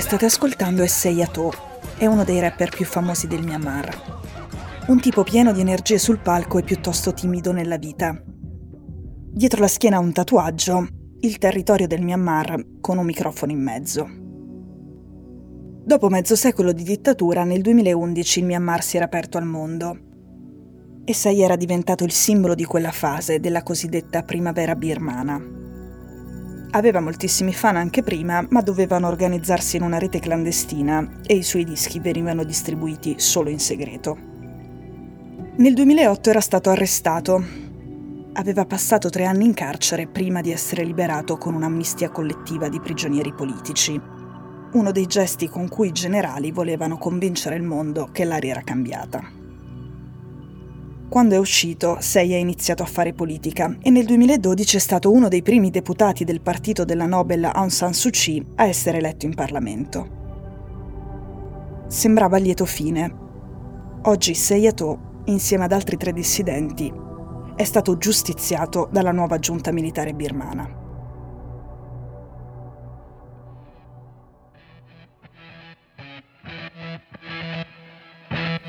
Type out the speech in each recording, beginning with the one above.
state ascoltando è Seiya To, è uno dei rapper più famosi del Myanmar. Un tipo pieno di energie sul palco e piuttosto timido nella vita. Dietro la schiena un tatuaggio, il territorio del Myanmar, con un microfono in mezzo. Dopo mezzo secolo di dittatura, nel 2011 il Myanmar si era aperto al mondo. E Sei era diventato il simbolo di quella fase della cosiddetta primavera birmana. Aveva moltissimi fan anche prima, ma dovevano organizzarsi in una rete clandestina e i suoi dischi venivano distribuiti solo in segreto. Nel 2008 era stato arrestato. Aveva passato tre anni in carcere prima di essere liberato con un'amnistia collettiva di prigionieri politici. Uno dei gesti con cui i generali volevano convincere il mondo che l'aria era cambiata. Quando è uscito, Sei ha iniziato a fare politica e nel 2012 è stato uno dei primi deputati del partito della Nobel Aung San Suu Kyi a essere eletto in Parlamento. Sembrava lieto fine. Oggi Seiyato, insieme ad altri tre dissidenti, è stato giustiziato dalla nuova giunta militare birmana.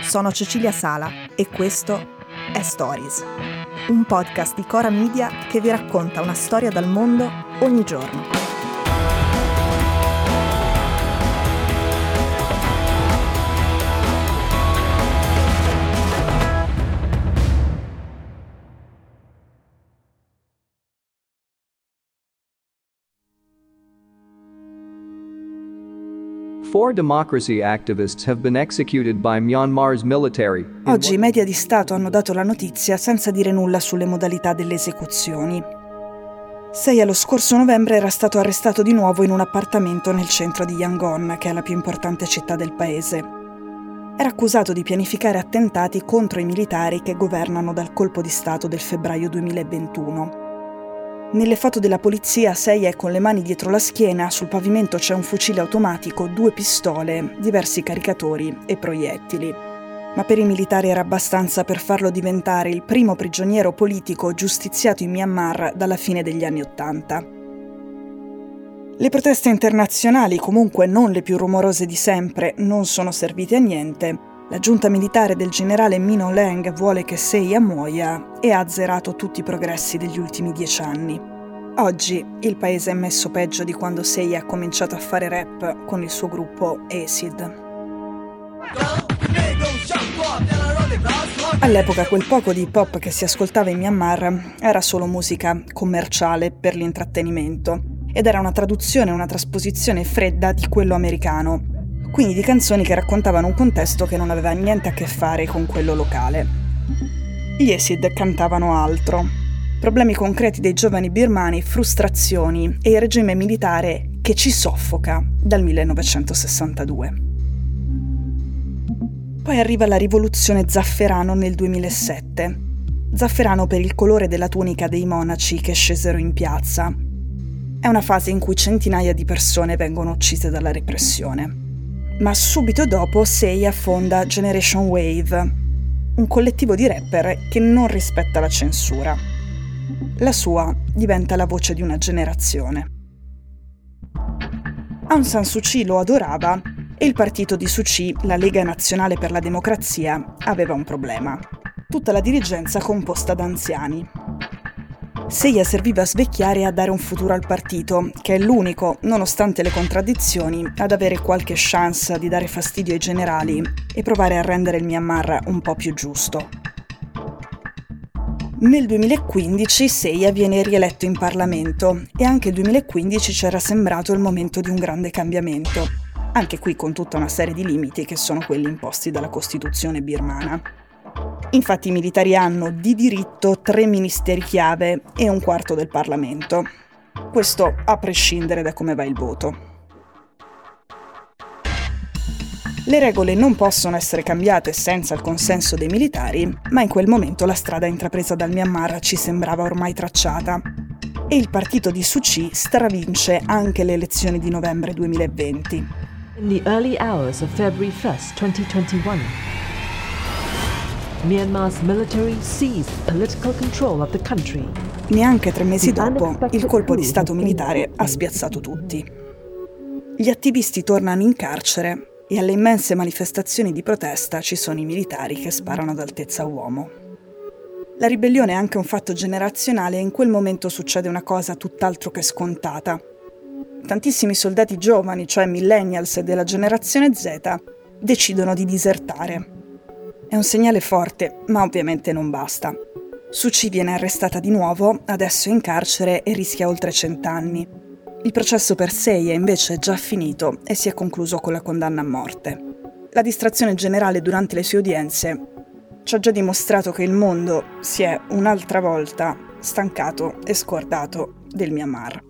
Sono Cecilia Sala e questo è Stories, un podcast di Cora Media che vi racconta una storia dal mondo ogni giorno. Four democracy activists have been executed by Myanmar's military. Oggi i media di Stato hanno dato la notizia senza dire nulla sulle modalità delle esecuzioni. Sei lo scorso novembre era stato arrestato di nuovo in un appartamento nel centro di Yangon, che è la più importante città del paese. Era accusato di pianificare attentati contro i militari che governano dal colpo di Stato del febbraio 2021. Nelle foto della polizia Sei è con le mani dietro la schiena, sul pavimento c'è un fucile automatico, due pistole, diversi caricatori e proiettili. Ma per i militari era abbastanza per farlo diventare il primo prigioniero politico giustiziato in Myanmar dalla fine degli anni Ottanta. Le proteste internazionali, comunque non le più rumorose di sempre, non sono servite a niente la giunta militare del generale Mino Leng vuole che Seiya muoia e ha azzerato tutti i progressi degli ultimi dieci anni. Oggi il paese è messo peggio di quando Seiya ha cominciato a fare rap con il suo gruppo Acid. All'epoca quel poco di hip hop che si ascoltava in Myanmar era solo musica commerciale per l'intrattenimento ed era una traduzione, una trasposizione fredda di quello americano, quindi di canzoni che raccontavano un contesto che non aveva niente a che fare con quello locale. Gli Acid cantavano altro. Problemi concreti dei giovani birmani, frustrazioni e il regime militare che ci soffoca dal 1962. Poi arriva la rivoluzione zafferano nel 2007. Zafferano per il colore della tunica dei monaci che scesero in piazza. È una fase in cui centinaia di persone vengono uccise dalla repressione ma subito dopo Seiya fonda Generation Wave, un collettivo di rapper che non rispetta la censura. La sua diventa la voce di una generazione. Aung San Suu Kyi lo adorava e il partito di Suu Kyi, la Lega Nazionale per la Democrazia, aveva un problema. Tutta la dirigenza composta da anziani. Seiya serviva a svecchiare e a dare un futuro al partito, che è l'unico, nonostante le contraddizioni, ad avere qualche chance di dare fastidio ai generali e provare a rendere il Myanmar un po' più giusto. Nel 2015 Seiya viene rieletto in Parlamento e anche il 2015 c'era sembrato il momento di un grande cambiamento, anche qui con tutta una serie di limiti che sono quelli imposti dalla Costituzione birmana. Infatti i militari hanno di diritto tre ministeri chiave e un quarto del Parlamento. Questo a prescindere da come va il voto. Le regole non possono essere cambiate senza il consenso dei militari, ma in quel momento la strada intrapresa dal Myanmar ci sembrava ormai tracciata e il partito di Suu Kyi stravince anche le elezioni di novembre 2020. In the early hours of February 1st, 2021, Myanmar's military seized political control of the country. Neanche tre mesi dopo, il colpo di Stato militare ha spiazzato tutti. Gli attivisti tornano in carcere e alle immense manifestazioni di protesta ci sono i militari che sparano ad altezza uomo. La ribellione è anche un fatto generazionale e in quel momento succede una cosa tutt'altro che scontata. Tantissimi soldati giovani, cioè millennials della generazione Z, decidono di disertare. È un segnale forte, ma ovviamente non basta. Suci viene arrestata di nuovo, adesso in carcere e rischia oltre cent'anni. Il processo per Sei è invece già finito e si è concluso con la condanna a morte. La distrazione generale durante le sue udienze ci ha già dimostrato che il mondo si è un'altra volta stancato e scordato del Myanmar.